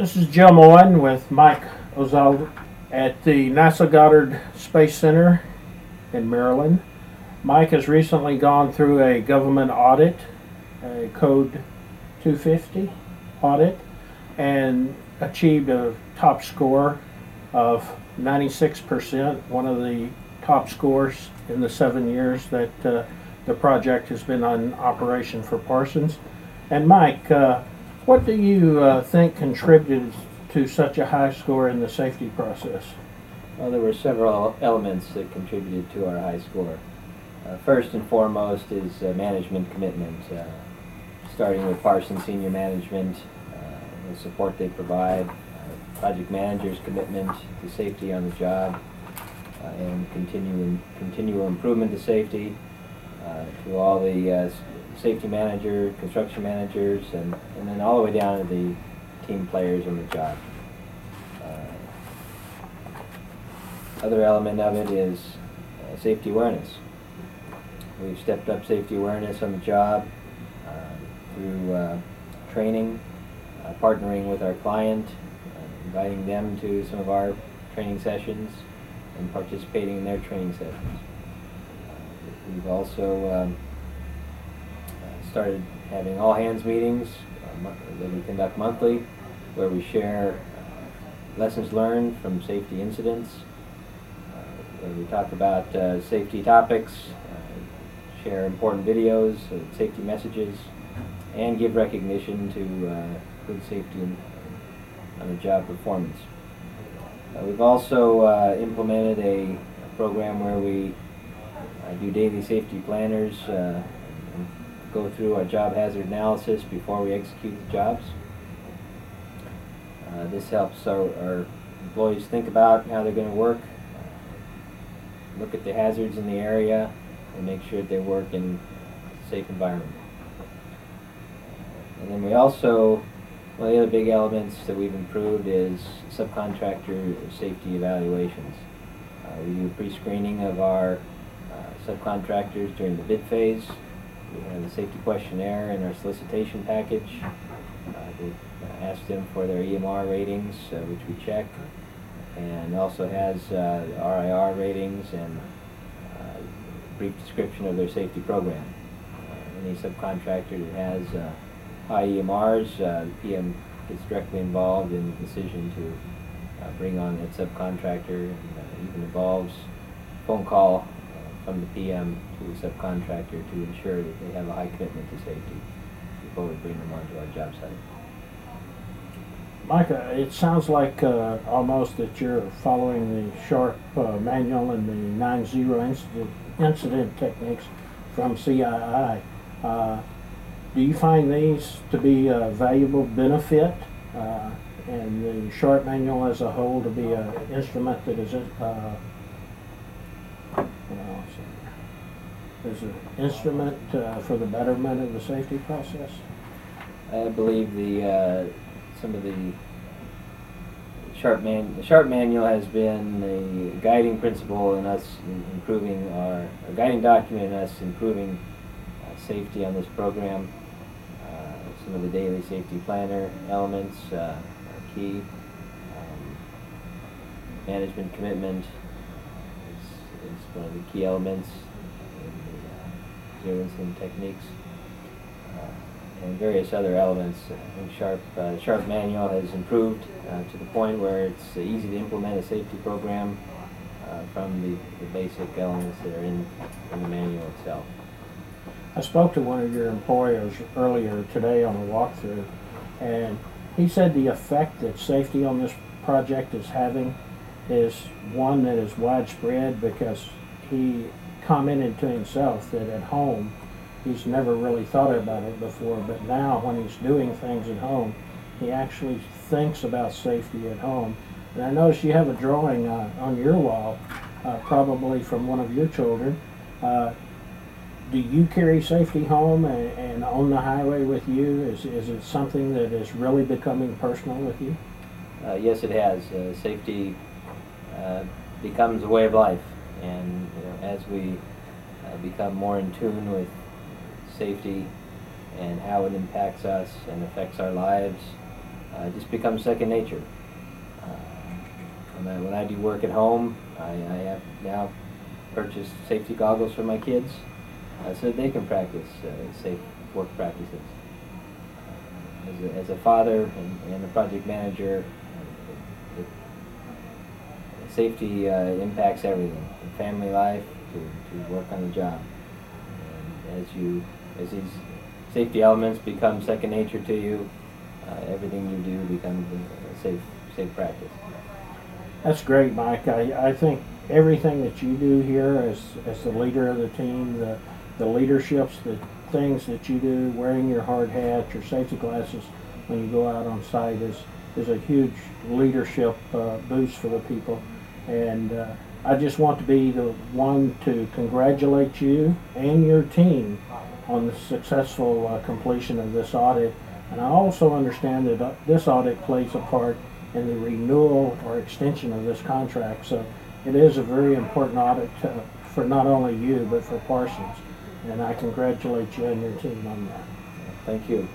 This is Jim Owen with Mike Ozell at the NASA Goddard Space Center in Maryland. Mike has recently gone through a government audit, a Code 250 audit, and achieved a top score of 96%, one of the top scores in the seven years that uh, the project has been on operation for Parsons. And Mike, uh, what do you uh, think contributed to such a high score in the safety process? Well, there were several elements that contributed to our high score. Uh, first and foremost is uh, management commitment, uh, starting with Parsons Senior Management, uh, the support they provide, uh, project manager's commitment to safety on the job, and continuing, continual improvement to safety, to all the safety manager, construction managers, and, and then all the way down to the team players on the job. Uh, Other element of it is uh, safety awareness. We've stepped up safety awareness on the job uh, through uh, training, uh, partnering with our client, uh, inviting them to some of our training sessions, and participating in their training sessions. We've also um, started having all-hands meetings uh, that we conduct monthly, where we share uh, lessons learned from safety incidents, uh, where we talk about safety topics, share important videos, safety messages, and give recognition to good safety and on the job performance. Uh, we've also uh, implemented a, a program where we uh, do daily safety planners, go through our job hazard analysis before we execute the jobs. Uh, this helps our, our employees think about how they're going to work, uh, look at the hazards in the area, and make sure they work in a safe environment. And then we also, one of the other big elements that we've improved is subcontractor safety evaluations. Uh, we do pre-screening of our uh, subcontractors during the bid phase. We have a safety questionnaire in our solicitation package. Uh, we ask them for their EMR ratings, uh, which we check, and also has uh, RIR ratings and uh, brief description of their safety program. Uh, any subcontractor that has uh, high EMRs, uh, the PM gets directly involved in the decision to uh, bring on that subcontractor. And, uh, even involves phone call uh, from the PM to the subcontractor to ensure that they have a high commitment to safety before we bring them onto our job site. Mike, uh, it sounds like uh, almost that you're following the SHARP uh, manual and the 9-0 incident, incident techniques from CII. Uh, do you find these to be a valuable benefit uh, and the SHARP manual as a whole to be an instrument that is, uh, is an instrument uh, for the betterment of the safety process? I believe the, uh, some of the sharp man, the sharp manual has been a guiding principle in us improving our, a guiding document in us improving uh, safety on this program. Uh, some of the daily safety planner elements uh, are key. Um, management commitment is, one of the key elements in the uh, zero incident techniques. Uh, and various other elements. Think Sharp, uh, Sharp Manual has improved uh, to the point where it's easy to implement a safety program uh, from the, the basic elements that are in, in the manual itself. I spoke to one of your employers earlier today on a walkthrough, and he said the effect that safety on this project is having is one that is widespread because he commented to himself that at home he's never really thought about it before, but now when he's doing things at home, he actually thinks about safety at home. And I noticed you have a drawing uh, on your wall, uh, probably from one of your children. Uh, do you carry safety home and, and on the highway with you? Is, is it something that is really becoming personal with you? Uh, yes, it has. Uh, safety uh, becomes a way of life, and you know, as we uh, become more in tune with safety and how it impacts us and affects our lives, uh, uh, just becomes second nature. Uh, when, I, when I do work at home, I, I have now purchased safety goggles for my kids uh, so that they can practice uh, safe work practices. Uh, As a, as a father and, and a project manager, uh, it, safety uh, impacts everything, from family life to, to work on the job. And as you, as these safety elements become second nature to you, uh, everything you do becomes a, safe, safe practice. That's great, Mike. I, I think everything that you do here as, as the leader of the team, the, the leaderships, the things that you do, wearing your hard hat, your safety glasses when you go out on site is, is a huge leadership uh, boost for the people. And uh, I just want to be the one to congratulate you and your team on the successful uh, completion of this audit. And I also understand that uh, this audit plays a part in the renewal or extension of this contract. So it is a very important audit uh, for not only you, but for Parsons. And I congratulate you and your team on that. Thank you.